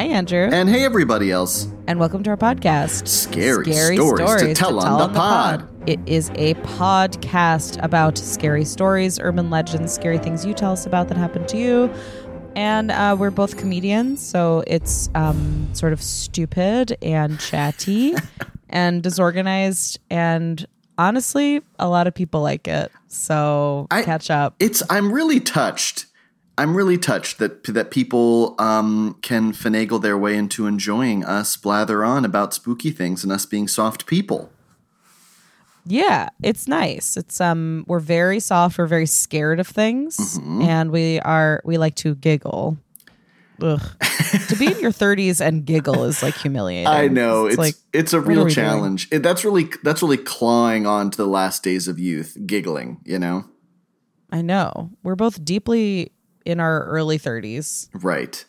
Hi, Andrew, And hey, everybody else. and welcome to our podcast. Scary stories to tell on the pod. It is a podcast about scary stories, urban legends, scary things you tell us about that happened to you. And uh, we're both comedians, so it's um, sort of stupid and chatty and disorganized. And honestly, a lot of people like it. So I- catch up. It's I'm really touched. I'm really touched that that people um, can finagle their way into enjoying us blather on about spooky things and us being soft people. Yeah, it's nice. It's um we're very soft, we're very scared of things Mm-hmm. and we are we like to giggle. Ugh. to be in your 30s and giggle is like humiliating. I know it's like it's a real challenge. It, that's really that's really clawing on to the last days of youth, giggling. You know, I know. We're both deeply in our early 30s. right?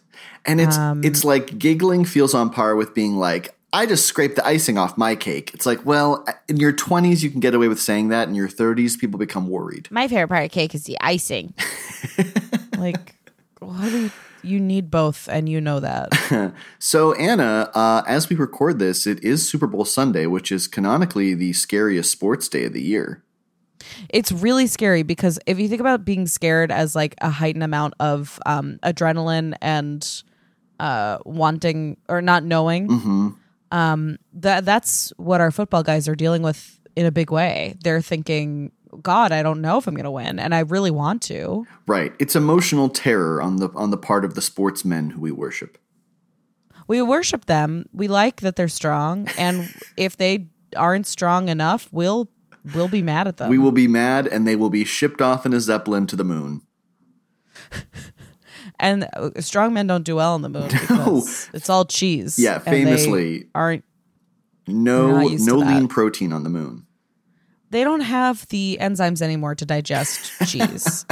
And it's Um, it's like giggling feels on par with being like. I just scraped the icing off my cake. It's like, well, in your 20s, you can get away with saying that. In your 30s, people become worried. My favorite part of cake is the icing. like what do you, you need both and you know that. So, Anna, uh, as we record this, it is Super Bowl Sunday, which is canonically the scariest sports day of the year. It's really scary because if you think about being scared as like a heightened amount of um, adrenaline and uh, wanting or not knowing, Mm-hmm. um, that that's what our football guys are dealing with in a big way. They're thinking, "God, I don't know if I'm going to win, and I really want to." Right. It's emotional terror on the on the part of the sportsmen who we worship. We worship them. We like that they're strong, and if they aren't strong enough, we'll we'll be mad at them. We will be mad and they will be shipped off in a zeppelin to the moon. and uh, strong men don't do well on the moon because it's all cheese. Yeah, and they famously. aren't No We're not used no lean protein on the moon. they don't have the enzymes anymore to digest cheese,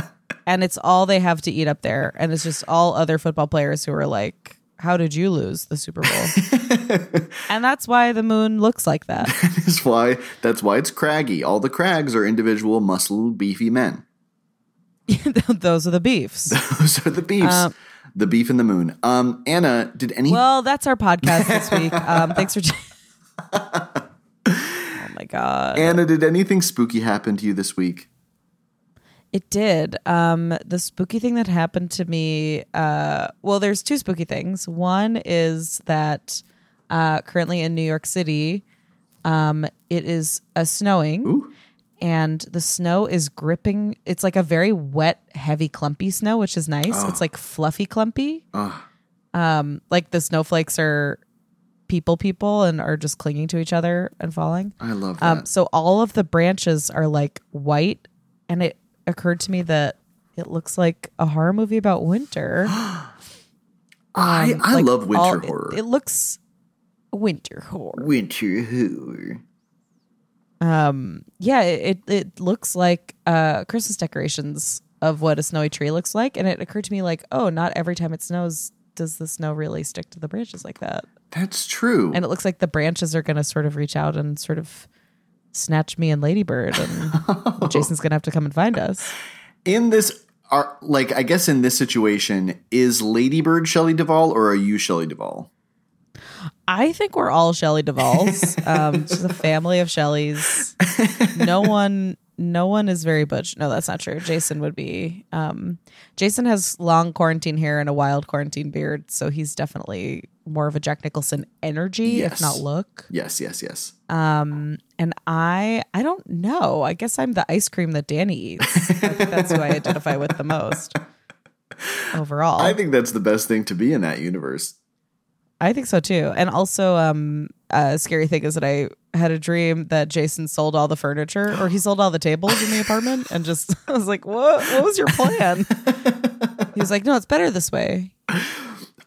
and it's all they have to eat up there, and it's just all other football players who are like, "How did you lose the Super Bowl?" and that's why the moon looks like that. That's why that's why it's craggy. All the crags are individual muscle beefy men. Those are the beefs. Those are the beefs. Um, the beef and the moon. Um, Anna, did any Well, that's our podcast this week. Um, thanks for. oh my god. Anna, did anything spooky happen to you this week? It did. Um, the spooky thing that happened to me. Uh, well, there's two spooky things. One is that uh, currently in New York City, um, it is a snowing, Ooh. and the snow is gripping. It's like a very wet, heavy, clumpy snow, which is nice. It's like fluffy, clumpy. Um, like the snowflakes are people, people, and are just clinging to each other and falling. I love that. Um, so all of the branches are like white, and it occurred to me that it looks like a horror movie about winter. I, Um, I like love winter all- horror. It, it looks winter horror. winter horror. Um, yeah, it it, it looks like uh Christmas decorations of what a snowy tree looks like, and it occurred to me like, oh, not every time it snows does the snow really stick to the branches like that, That's true. and it looks like the branches are going to sort of reach out and sort of snatch me and Ladybird, and Jason's going to have to come and find us. in this are like I guess in this situation, is Ladybird Shelley Duvall or are you Shelley Duvall? I think we're all Shelley Duvall's. Um, just a family of Shelleys. No one, no one is very butch. No, that's not true. Jason would be. Um, Jason has long quarantine hair and a wild quarantine beard, so he's definitely more of a Jack Nicholson energy, Yes. if not look. Yes, yes, yes. Um, and I, I don't know. I guess I'm the ice cream that Danny eats. I think that's who I identify with the most. Overall, I think that's the best thing to be in that universe. I think so too. And also, um, a scary thing is that I had a dream that Jason sold all the furniture or he sold all the tables in the apartment and just I was like, What what was your plan? he was like, No, it's better this way.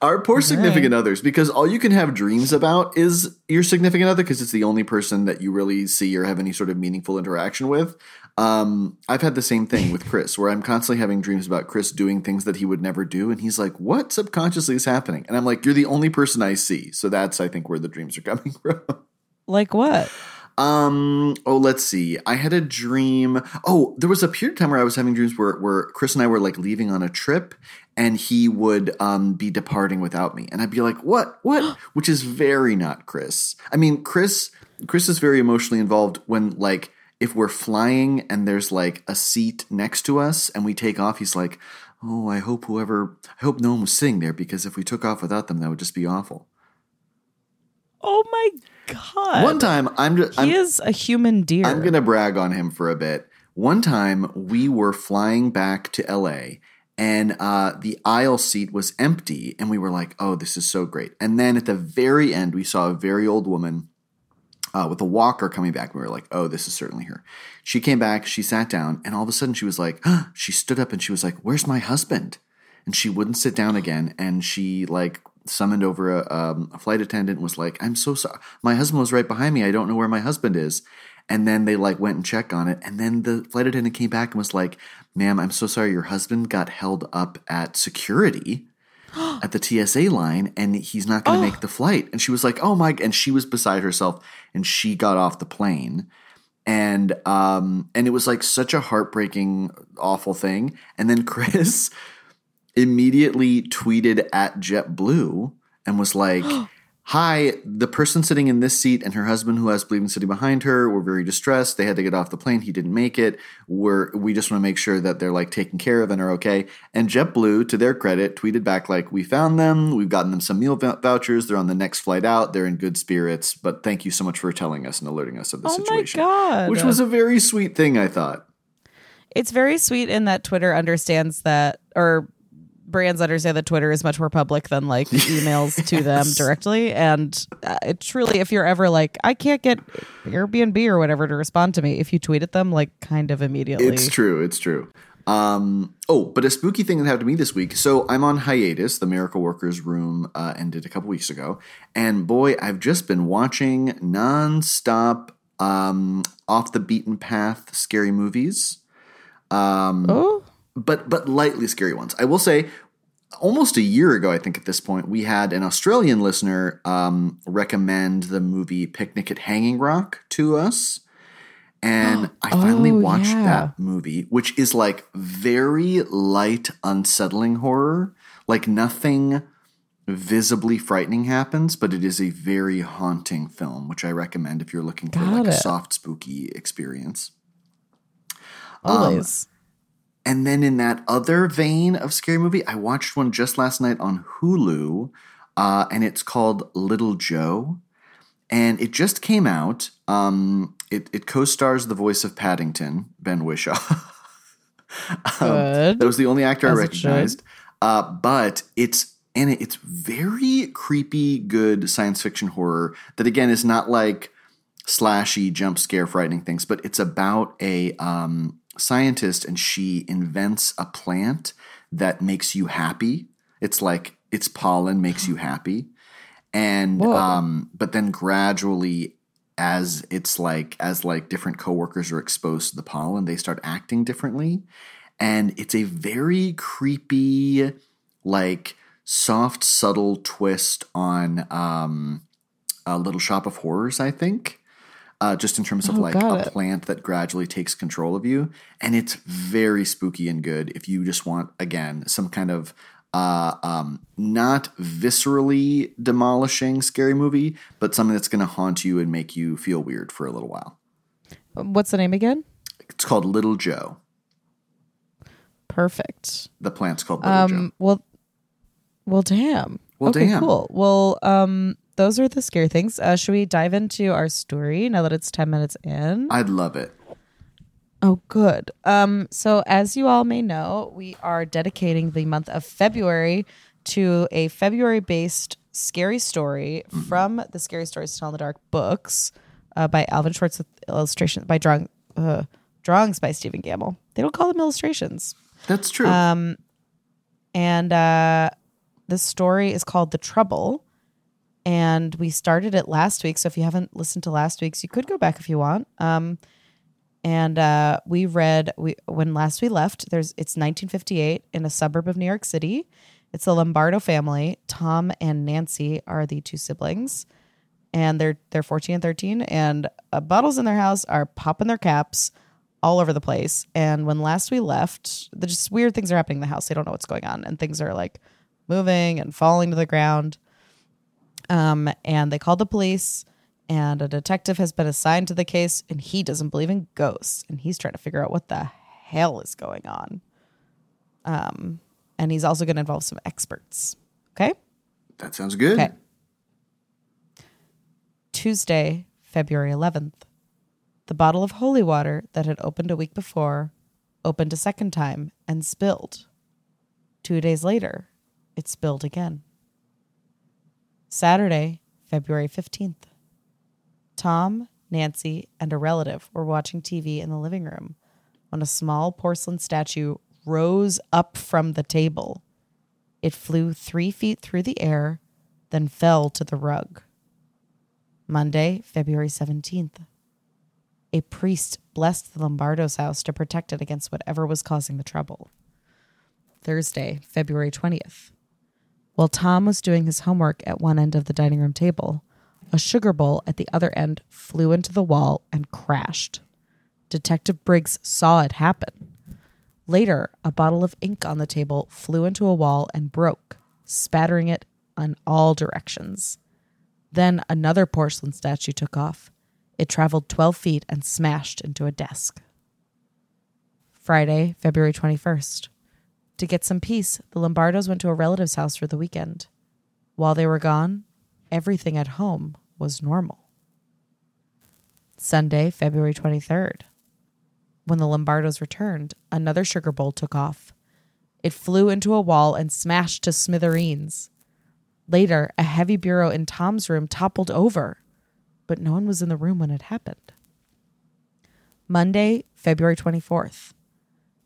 Our poor significant others, because all you can have dreams about is your significant other, because it's the only person that you really see or have any sort of meaningful interaction with. Um, I've had the same thing with Chris, where I'm constantly having dreams about Chris doing things that he would never do, and he's like, "What subconsciously is happening?" And I'm like, "You're the only person I see." So that's, I think, where the dreams are coming from. Like what? Um. Oh, let's see. I had a dream. Oh, there was a period of time where I was having dreams where where Chris and I were like leaving on a trip, and he would um be departing without me, and I'd be like, "What? What?" Which is very not Chris. I mean, Chris. Chris is very emotionally involved when like if we're flying and there's like a seat next to us and we take off. He's like, "Oh, I hope whoever. I hope no one was sitting there because if we took off without them, that would just be awful." Oh my god! One time, I'm just. he I'm, is a human deer. I'm going to brag on him for a bit. One time we were flying back to LA and uh, the aisle seat was empty, and we were like, oh, this is so great. And then at the very end, we saw a very old woman uh, with a walker coming back. We were like, oh, this is certainly her. She came back, she sat down, and all of a sudden she was like, she stood up and she was like, where's my husband? And she wouldn't sit down again. And she like summoned over a, um, a flight attendant and was like, I'm so sorry. My husband was right behind me. I don't know where my husband is. And then they like went and checked on it. And then the flight attendant came back and was like, ma'am, I'm so sorry. Your husband got held up at security at the TSA line and he's not going to make the flight. And she was like, oh my, and she was beside herself and she got off the plane. And, um, and it was like such a heartbreaking, awful thing. And then Chris immediately tweeted at JetBlue and was like, Hi, the person sitting in this seat and her husband who has bleeding sitting behind her were very distressed. They had to get off the plane. He didn't make it. We're, we just want to make sure that they're like taken care of and are okay. And JetBlue, to their credit, tweeted back like, "We found them. We've gotten them some meal vou- vouchers. They're on the next flight out. They're in good spirits. But thank you so much for telling us and alerting us of the Oh my situation." God. Which was a very sweet thing, I thought. It's very sweet in that Twitter understands that, or brands understand that Twitter is much more public than like emails to them directly. And uh, it truly, if you're ever like, I can't get Airbnb or whatever to respond to me, if you tweet at them, like kind of immediately. It's true. It's true. Um, oh, but a spooky thing that happened to me this week. So I'm on hiatus. The Miracle Workers Room uh, ended a couple weeks ago, and boy, I've just been watching nonstop um, off the beaten path scary movies. Um, oh, but but lightly scary ones. I will say, almost a year ago, I think at this point, we had an Australian listener um, recommend the movie Picnic at Hanging Rock to us. And I finally Oh, watched yeah. that movie, which is like very light, unsettling horror. Like nothing visibly frightening happens, but it is a very haunting film, which I recommend if you're looking for Got like a soft, spooky experience. always. And then in that other vein of scary movie, I watched one just last night on Hulu, uh, and it's called Little Joe. And it just came out. Um, it, it co-stars the voice of Paddington, Ben Whishaw. Good. That was the only actor As I recognized. Uh, but it's and it, it's very creepy, good science fiction horror that again is not like slashy, jump scare, frightening things, but it's about a um, scientist and she invents a plant that makes you happy. It's like its pollen makes you happy, and um, but then gradually as it's like as like different coworkers are exposed to the pollen they start acting differently. And it's a very creepy like soft subtle twist on um a little shop of horrors i think uh, just in terms of Oh, like a it. plant that gradually takes control of you and it's very spooky and good if you just want again some kind of uh, um, not viscerally demolishing scary movie, but something that's going to haunt you and make you feel weird for a little while. What's the name again? It's called Little Joe. Perfect. The plant's called Little Joe. Um, well, well, damn. Well, okay, damn. cool. Well, um, those are the scary things. Uh, should we dive into our story now that it's ten minutes in? I'd love it. Oh, good. Um, so as you all may know, we are dedicating the month of February to a February-based scary story from the Scary Stories to Tell in the Dark books uh, by Alvin Schwartz with illustrations by drawing uh, drawings by Stephen Gammell. They don't call them illustrations. That's true. Um, and uh, This story is called The Trouble. And we started it last week. So if you haven't listened to last week's, you could go back if you want. Um, and uh, we read we when last we left. There's it's 1958 in a suburb of New York City. It's the Lombardo family. Tom and Nancy are the two siblings, and they're they're 14 and 13. And uh, bottles in their house are popping their caps all over the place. And when last we left, the just weird things are happening in the house. They don't know what's going on, and things are like moving and falling to the ground. Um, and they called the police, and a detective has been assigned to the case, and he doesn't believe in ghosts, and he's trying to figure out what the hell is going on. Um, and he's also going to involve some experts. Okay. That sounds good. Okay. Tuesday, February 11th. The bottle of holy water that had opened a week before opened a second time and spilled. Two days later, it spilled again. Saturday, February 15th. Tom, Nancy, and a relative were watching TV in the living room when a small porcelain statue rose up from the table. It flew three feet through the air, then fell to the rug. Monday, February 17th. A priest blessed the Lombardo's house to protect it against whatever was causing the trouble. Thursday, February 20th. While Tom was doing his homework at one end of the dining room table, a sugar bowl at the other end flew into the wall and crashed. Detective Briggs saw it happen. Later, a bottle of ink on the table flew into a wall and broke, spattering it in all directions. Then another porcelain statue took off. It traveled 12 feet and smashed into a desk. Friday, February 21st. To get some peace, the Lombardos went to a relative's house for the weekend. While they were gone, everything at home was normal. Sunday, February 23rd. When the Lombardos returned, another sugar bowl took off. It flew into a wall and smashed to smithereens. Later, a heavy bureau in Tom's room toppled over, but no one was in the room when it happened. Monday, February 24th.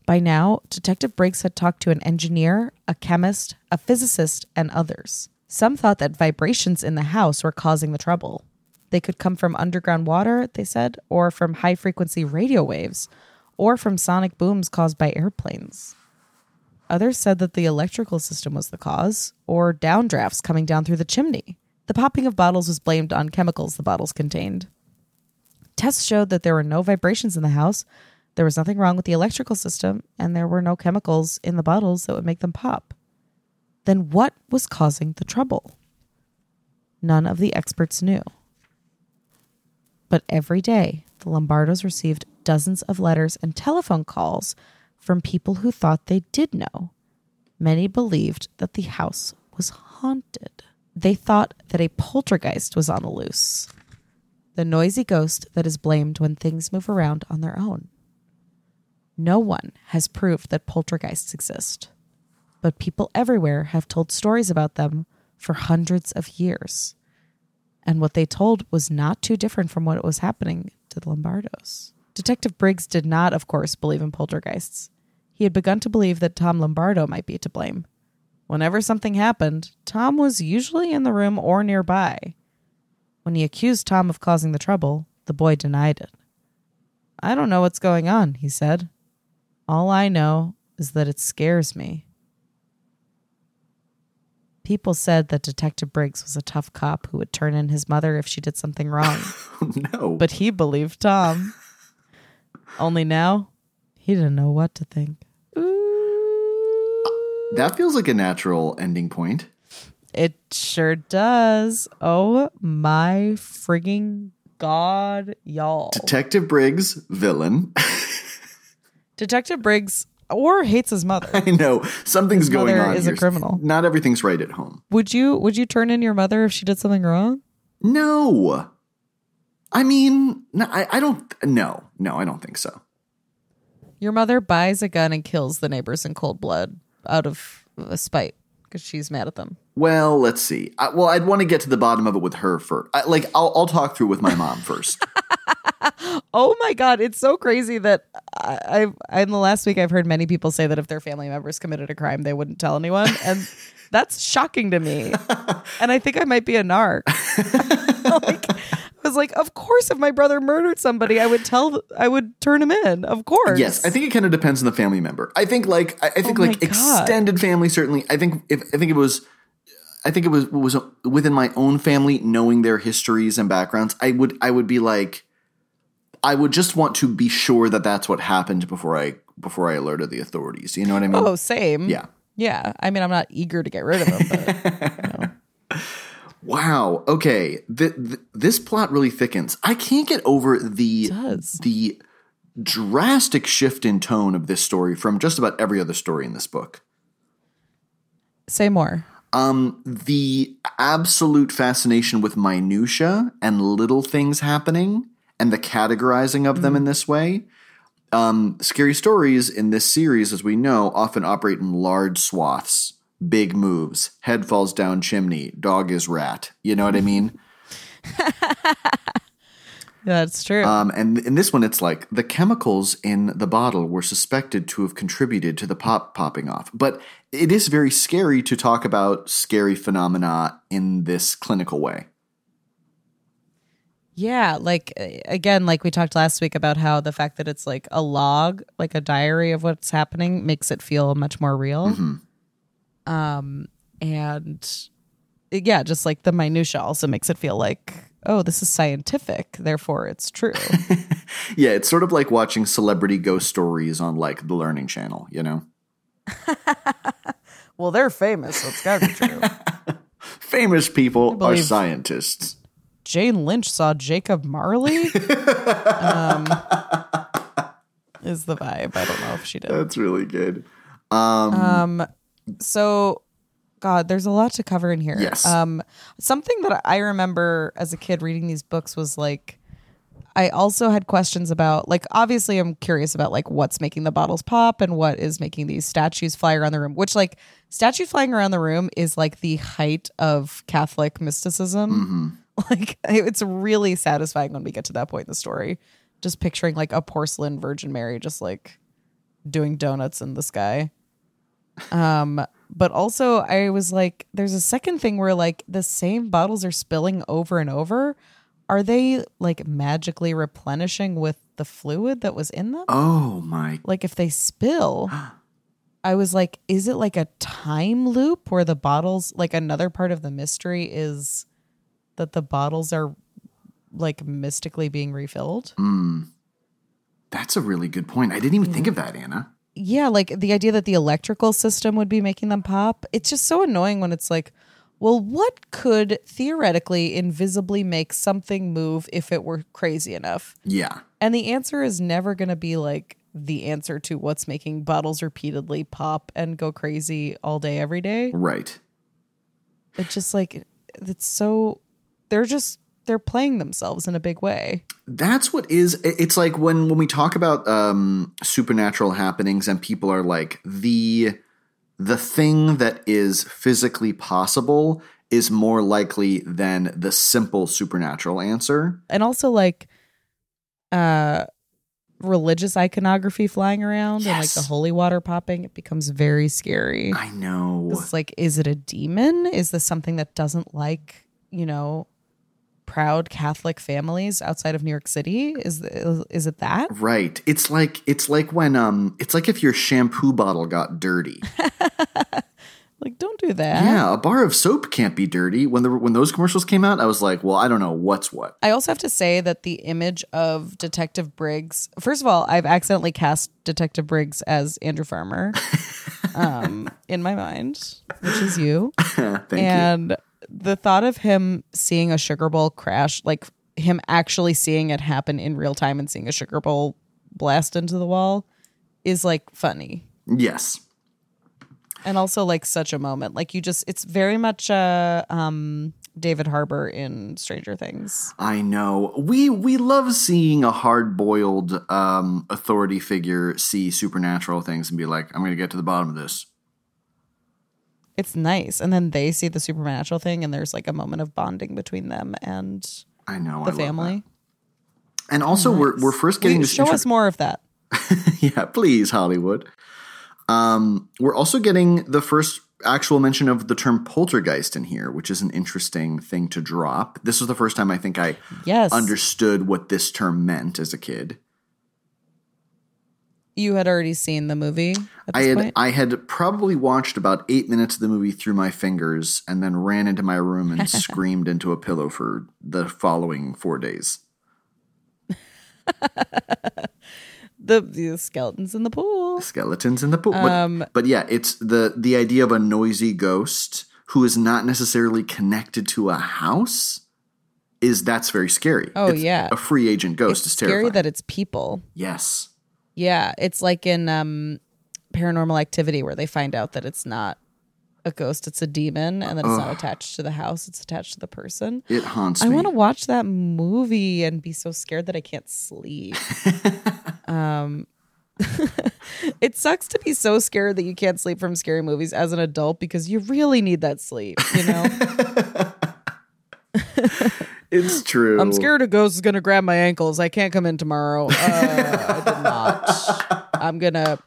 By now, Detective Briggs had talked to an engineer, a chemist, a physicist, and others. Some thought that vibrations in the house were causing the trouble. They could come from underground water, they said, or from high frequency radio waves, or from sonic booms caused by airplanes. Others said that the electrical system was the cause, or downdrafts coming down through the chimney. The popping of bottles was blamed on chemicals the bottles contained. Tests showed that there were no vibrations in the house, there was nothing wrong with the electrical system, and there were no chemicals in the bottles that would make them pop. Then what was causing the trouble? None of the experts knew. But every day, the Lombardos received dozens of letters and telephone calls from people who thought they did know. Many believed that the house was haunted. They thought that a poltergeist was on the loose, the noisy ghost that is blamed when things move around on their own. No one has proved that poltergeists exist, but people everywhere have told stories about them for hundreds of years. And what they told was not too different from what was happening to the Lombardos. Detective Briggs did not, of course, believe in poltergeists. He had begun to believe that Tom Lombardo might be to blame. Whenever something happened, Tom was usually in the room or nearby. When he accused Tom of causing the trouble, the boy denied it. I don't know what's going on, he said. All I know is that it scares me. People said that Detective Briggs was a tough cop who would turn in his mother if she did something wrong, no. but he believed Tom. Only now, he didn't know what to think. that feels like a natural ending point. It sure does. Oh my frigging god, y'all. Detective Briggs, villain. Detective Briggs or hates his mother. I know something's His going on. is a criminal. Not everything's right at home. Would you would you turn in your mother if she did something wrong? No. I mean, no, I, I don't. No, no, I don't think so. Your mother buys a gun and kills the neighbors in cold blood out of a spite because she's mad at them. Well, let's see. I, well, I'd want to get to the bottom of it with her first. I, like, I'll, I'll talk through with my mom first. Oh my god, it's so crazy that I, I in the last week I've heard many people say that if their family members committed a crime, they wouldn't tell anyone, and that's shocking to me. And I think I might be a narc. like, was like, of course, if my brother murdered somebody, I would tell, I would turn him in. Of course. Yes, I think it kind of depends on the family member. I think like I, I think Oh like God. extended family certainly. I think if I think it was I think it was was within my own family knowing their histories and backgrounds. I would I would be like I would just want to be sure that that's what happened before I before I alerted the authorities. You know what I mean? Oh, same. Yeah. Yeah. I mean, I'm not eager to get rid of him, but Wow. Okay. Th- th- this plot really thickens. I can't get over the the drastic shift in tone of this story from just about every other story in this book. say more. Um, the absolute fascination with minutia and little things happening and the categorizing of them in this way. Um, scary stories in this series, as we know, often operate in large swaths, big moves, head falls down chimney, dog is rat. You know what I mean? That's true. Um, and in this one, it's like the chemicals in the bottle were suspected to have contributed to the pop popping off. But it is very scary to talk about scary phenomena in this clinical way. Yeah, like again, like we talked last week about how the fact that it's like a log, like a diary of what's happening, makes it feel much more real. Um, and yeah, just like the minutia also makes it feel like, oh, this is scientific, therefore it's true. Yeah, it's sort of like watching celebrity ghost stories on like the Learning Channel, you know? well, they're famous, so it's gotta be true. Famous people are scientists. Jane Lynch saw Jacob Marley. um, is the vibe? I don't know if she did. That's really good. Um, Um, so God, there's a lot to cover in here. Yes. Um, something that I remember as a kid reading these books was like, I also had questions about, like, obviously, I'm curious about like what's making the bottles pop and what is making these statues fly around the room. Which, like, statues flying around the room is like the height of Catholic mysticism. Like, it's really satisfying when we get to that point in the story. Just picturing like a porcelain Virgin Mary, just like doing donuts in the sky. Um, but also I was like, there's a second thing where like the same bottles are spilling over and over. Are they like magically replenishing with the fluid that was in them? Oh my. Like if they spill, I was like, is it like a time loop where the bottles like another part of the mystery is that the bottles are like mystically being refilled? That's a really good point. I didn't even think of that, Anna. Yeah, like the idea that the electrical system would be making them pop. It's just so annoying when it's like, well, what could theoretically invisibly make something move if it were crazy enough? Yeah. And the answer is never going to be like the answer to what's making bottles repeatedly pop and go crazy all day, every day. Right. It's just like, it's so, they're just, they're playing themselves in a big way. That's what is it's like when when we talk about um supernatural happenings and people are like the the thing that is physically possible is more likely than the simple supernatural answer. and also like uh religious iconography flying around and like the holy water popping it becomes very scary I know. it's like is it a demon is this something that doesn't like you know proud catholic families outside of new york city is is it that Right. It's like it's like when um it's like if your shampoo bottle got dirty. like don't do that yeah, a bar of soap can't be dirty. When the when those commercials came out, I was like, well, I don't know what's what. I also have to say that the image of Detective Briggs, first of all, I've accidentally cast Detective Briggs as Andrew Farmer um, in my mind, which is you. Thank you. The thought of him seeing a sugar bowl crash, like him actually seeing it happen in real time and seeing a sugar bowl blast into the wall, is like funny. Yes. And also like such a moment. Like you just it's very much uh um David Harbour in Stranger Things. I know. We we love seeing a hard-boiled um, authority figure see supernatural things and be like, "I'm going to get to the bottom of this." It's nice. And then they see the supernatural thing and there's like a moment of bonding between them and I know. the I family. And also, we're we're first getting Wait, show intro- us more of that. yeah, please, Hollywood. Um, we're also getting the first actual mention of the term poltergeist in here, which is an interesting thing to drop. This was the first time I think I Yes. understood what this term meant as a kid. You had already seen the movie at I had point? I had probably watched about eight minutes of the movie through my fingers and then ran into my room and screamed into a pillow for the following four days. the, the skeletons in the pool. Skeletons in the pool. But, Um, but yeah, it's the the idea of a noisy ghost who is not necessarily connected to a house is that's very scary. Oh, It's- yeah. a free agent ghost It's is scary terrifying. that it's people. yes, Yeah, it's like in um, Paranormal Activity where they find out that it's not a ghost, it's a demon, and that it's not attached to the house; it's attached to the person. it haunts I me. want to watch that movie and be so scared that I can't sleep. um, it sucks to be so scared that you can't sleep from scary movies as an adult because you really need that sleep. You know, it's true. I'm scared a ghost is gonna grab my ankles. I can't come in tomorrow. Uh, I did not. I'm gonna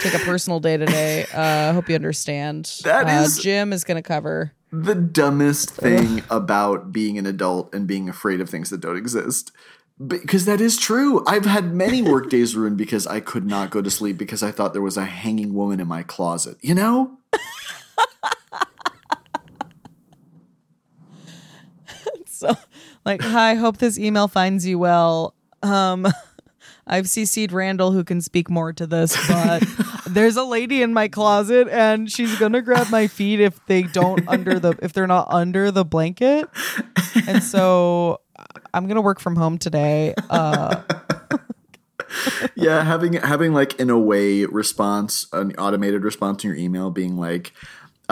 take a personal day today. Uh, I hope you understand. That uh, is- Jim is gonna cover. the dumbest thing about being an adult and being afraid of things that don't exist. Because that is true. I've had many work days ruined because I could not go to sleep because I thought there was a hanging woman in my closet. You know? So, like, hi, hope this email finds you well. Um, I've CC'd Randall who can speak more to this, but there's a lady in my closet and she's gonna grab my feet if they don't under the if they're not under the blanket. And so I'm gonna work from home today. Uh yeah, having having like in a way response, an automated response in your email being like,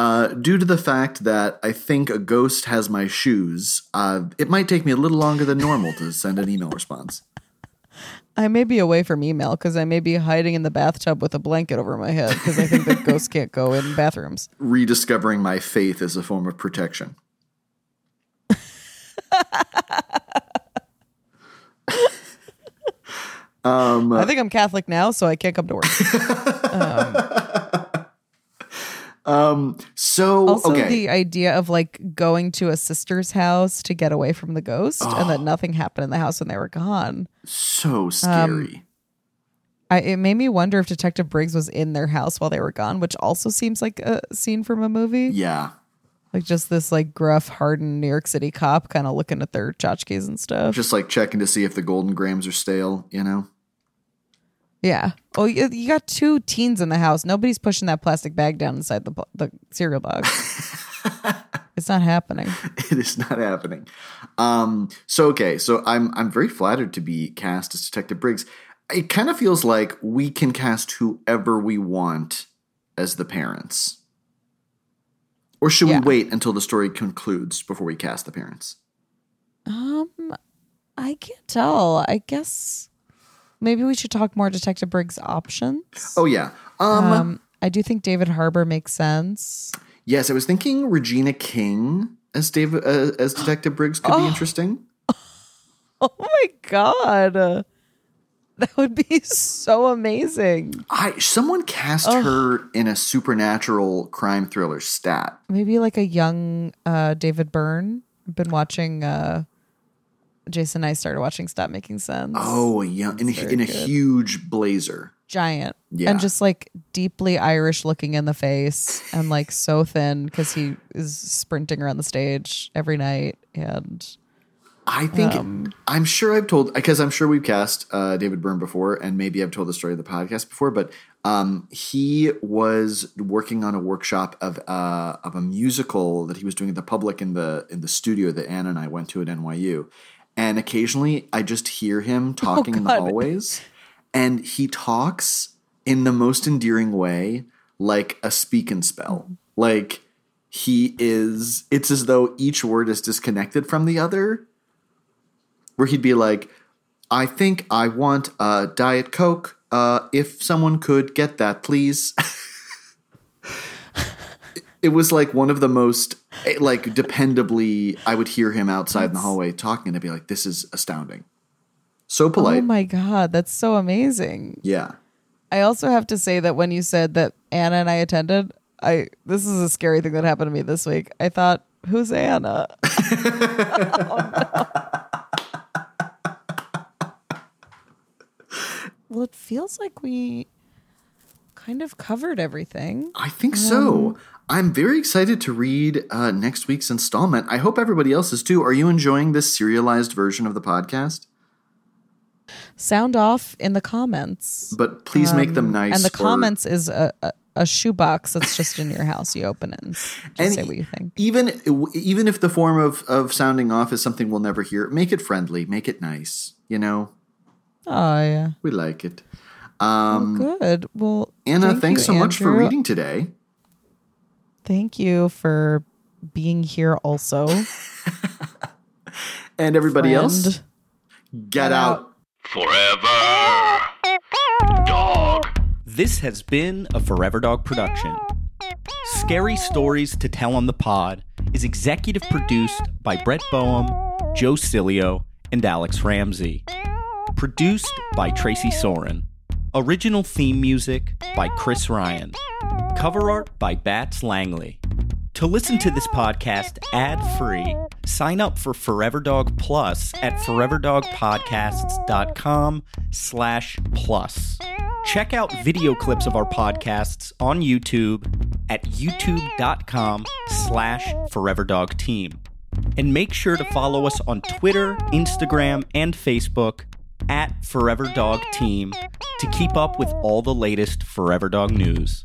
uh, due to the fact that I think a ghost has my shoes, uh, it might take me a little longer than normal to send an email response. I may be away from email because I may be hiding in the bathtub with a blanket over my head because I think that ghosts can't go in bathrooms. Rediscovering my faith as a form of protection. um, I think I'm Catholic now, so I can't come to work. so Also, okay, the idea of like going to a sister's house to get away from the ghost and that nothing happened in the house when they were gone. so Um, scary. I, it made me wonder if Detective Briggs was in their house while they were gone, which also seems like a scene from a movie. yeah, Like just this like gruff, hardened New York City cop kind of looking at their tchotchkes and stuff. just like checking to see if the Golden Grahams are stale. You know. Yeah. Oh, you, you got two teens in the house. Nobody's pushing that plastic bag down inside the, the cereal box. it's not happening. it is not happening. Um, so okay, so I'm I'm very flattered to be cast as Detective Briggs. It kind of feels like we can cast whoever we want as the parents. Or should Yeah. we wait until the story concludes before we cast the parents? Um, I can't tell. I guess maybe we should talk more Detective Briggs options. Oh yeah. Um, Um, I do think David Harbour makes sense. yes, I was thinking Regina King as David uh, as Detective Briggs could be interesting. Oh my god, that would be so amazing. I someone cast her in a supernatural crime thriller stat. Maybe like a young uh, David Byrne. I've been watching. Uh, Jason and I started watching Stop Making Sense. Oh, yeah, in, a- in a huge blazer. giant Yeah. and just like deeply irish looking in the face and like so thin because he is sprinting around the stage every night and I think Um, I'm sure I've told because I'm sure we've cast uh, David Byrne before, and maybe I've told the story of the podcast before. But um, he was working on a workshop of uh, of a musical that he was doing at the public in the in the studio that Anna and I went to at NYU. And occasionally, I just hear him talking in the hallways, and he talks in the most endearing way, like a speak and spell. Like he is. It's as though each word is disconnected from the other where he'd be like, I think I want a Diet Coke. Uh, if someone could get that, please. it was like one of the most, eh, like, dependably, I would hear him outside in the hallway talking, and I'd be like, this is astounding. So polite. Oh my god, that's so amazing. yeah. I also have to say that when you said that Anna and I attended, I this is a scary thing that happened to me this week. I thought, who's Anna? well, it feels like we kind of covered everything. I think so. I'm very excited to read uh, next week's installment. I hope everybody else is too. Are you enjoying this serialized version of the podcast? Sound off in the comments. But please make them nice. and the or- comments is a, a, a shoebox that's just in your house. You open it and just And say what you think. Even even if the form of of sounding off is something we'll never hear, make it friendly, make it nice. You know, Oh yeah. we like it. Um, Good. Well, Anna, thank thanks you, so much for reading today. Thank you for being here also. And everybody else, Friend. get out. Forever. Dog. This has been a Forever Dog production. Scary Stories to Tell on the Pod is executive produced by Brett Boehm, Joe Cilio, and Alex Ramsey. Produced by Tracy Soren. Original theme music by Chris Ryan. Cover art by Bats Langley. To listen to this podcast ad-free, sign up for Forever Dog Plus at foreverdogpodcasts.com slash plus. Check out video clips of our podcasts on YouTube at youtube.com slash foreverdogteam. And make sure to follow us on Twitter, Instagram, and Facebook at Forever Dog Team to keep up with all the latest Forever Dog news.